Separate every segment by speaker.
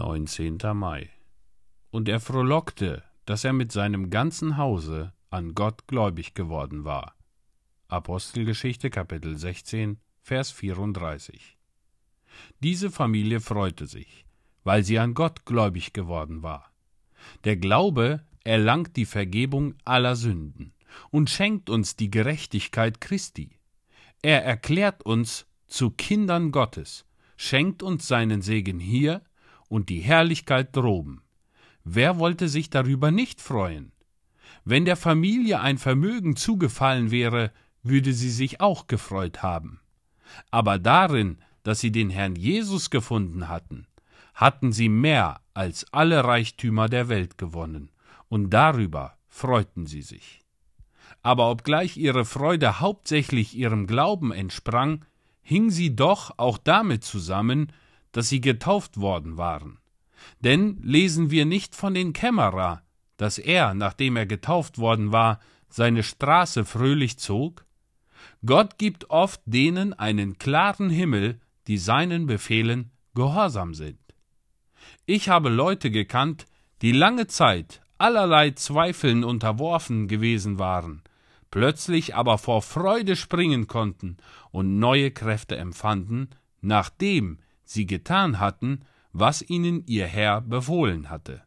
Speaker 1: 19. Mai. Und er frohlockte, dass er mit seinem ganzen Hause an Gott gläubig geworden war. Apostelgeschichte Kapitel 16, Vers 34. Diese Familie freute sich, weil sie an Gott gläubig geworden war. Der Glaube erlangt die Vergebung aller Sünden und schenkt uns die Gerechtigkeit Christi. Er erklärt uns zu Kindern Gottes, schenkt uns seinen Segen hier und die Herrlichkeit droben. Wer wollte sich darüber nicht freuen? Wenn der Familie ein Vermögen zugefallen wäre, würde sie sich auch gefreut haben. Aber darin, dass sie den Herrn Jesus gefunden hatten, hatten sie mehr als alle Reichtümer der Welt gewonnen, und darüber freuten sie sich. Aber obgleich ihre Freude hauptsächlich ihrem Glauben entsprang, hing sie doch auch damit zusammen, dass sie getauft worden waren. Denn lesen wir nicht von den Kämmerer, dass er, nachdem er getauft worden war, seine Straße fröhlich zog? Gott gibt oft denen einen klaren Himmel, die seinen Befehlen gehorsam sind. Ich habe Leute gekannt, die lange Zeit allerlei Zweifeln unterworfen gewesen waren, plötzlich aber vor Freude springen konnten und neue Kräfte empfanden, nachdem sie getan hatten, was ihnen ihr Herr befohlen hatte.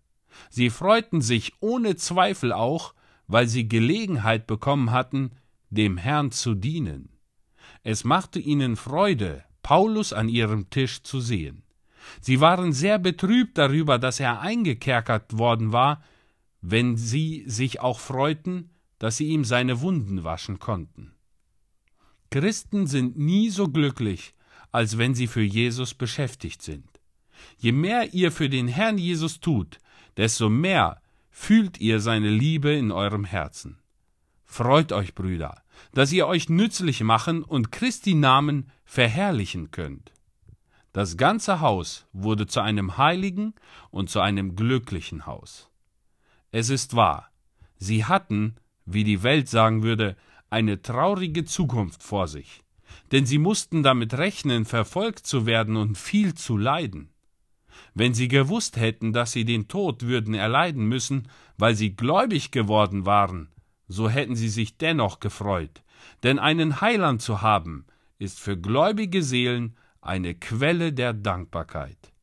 Speaker 1: Sie freuten sich ohne Zweifel auch, weil sie Gelegenheit bekommen hatten, dem Herrn zu dienen. Es machte ihnen Freude, Paulus an ihrem Tisch zu sehen. Sie waren sehr betrübt darüber, dass er eingekerkert worden war, wenn sie sich auch freuten, dass sie ihm seine Wunden waschen konnten. Christen sind nie so glücklich, als wenn sie für Jesus beschäftigt sind. Je mehr ihr für den Herrn Jesus tut, desto mehr fühlt ihr seine Liebe in eurem Herzen. Freut euch, Brüder, dass ihr euch nützlich machen und Christi Namen verherrlichen könnt. Das ganze Haus wurde zu einem heiligen und zu einem glücklichen Haus. Es ist wahr, sie hatten, wie die Welt sagen würde, eine traurige Zukunft vor sich denn sie mussten damit rechnen, verfolgt zu werden und viel zu leiden. Wenn sie gewusst hätten, dass sie den Tod würden erleiden müssen, weil sie gläubig geworden waren, so hätten sie sich dennoch gefreut, denn einen Heiland zu haben, ist für gläubige Seelen eine Quelle der Dankbarkeit.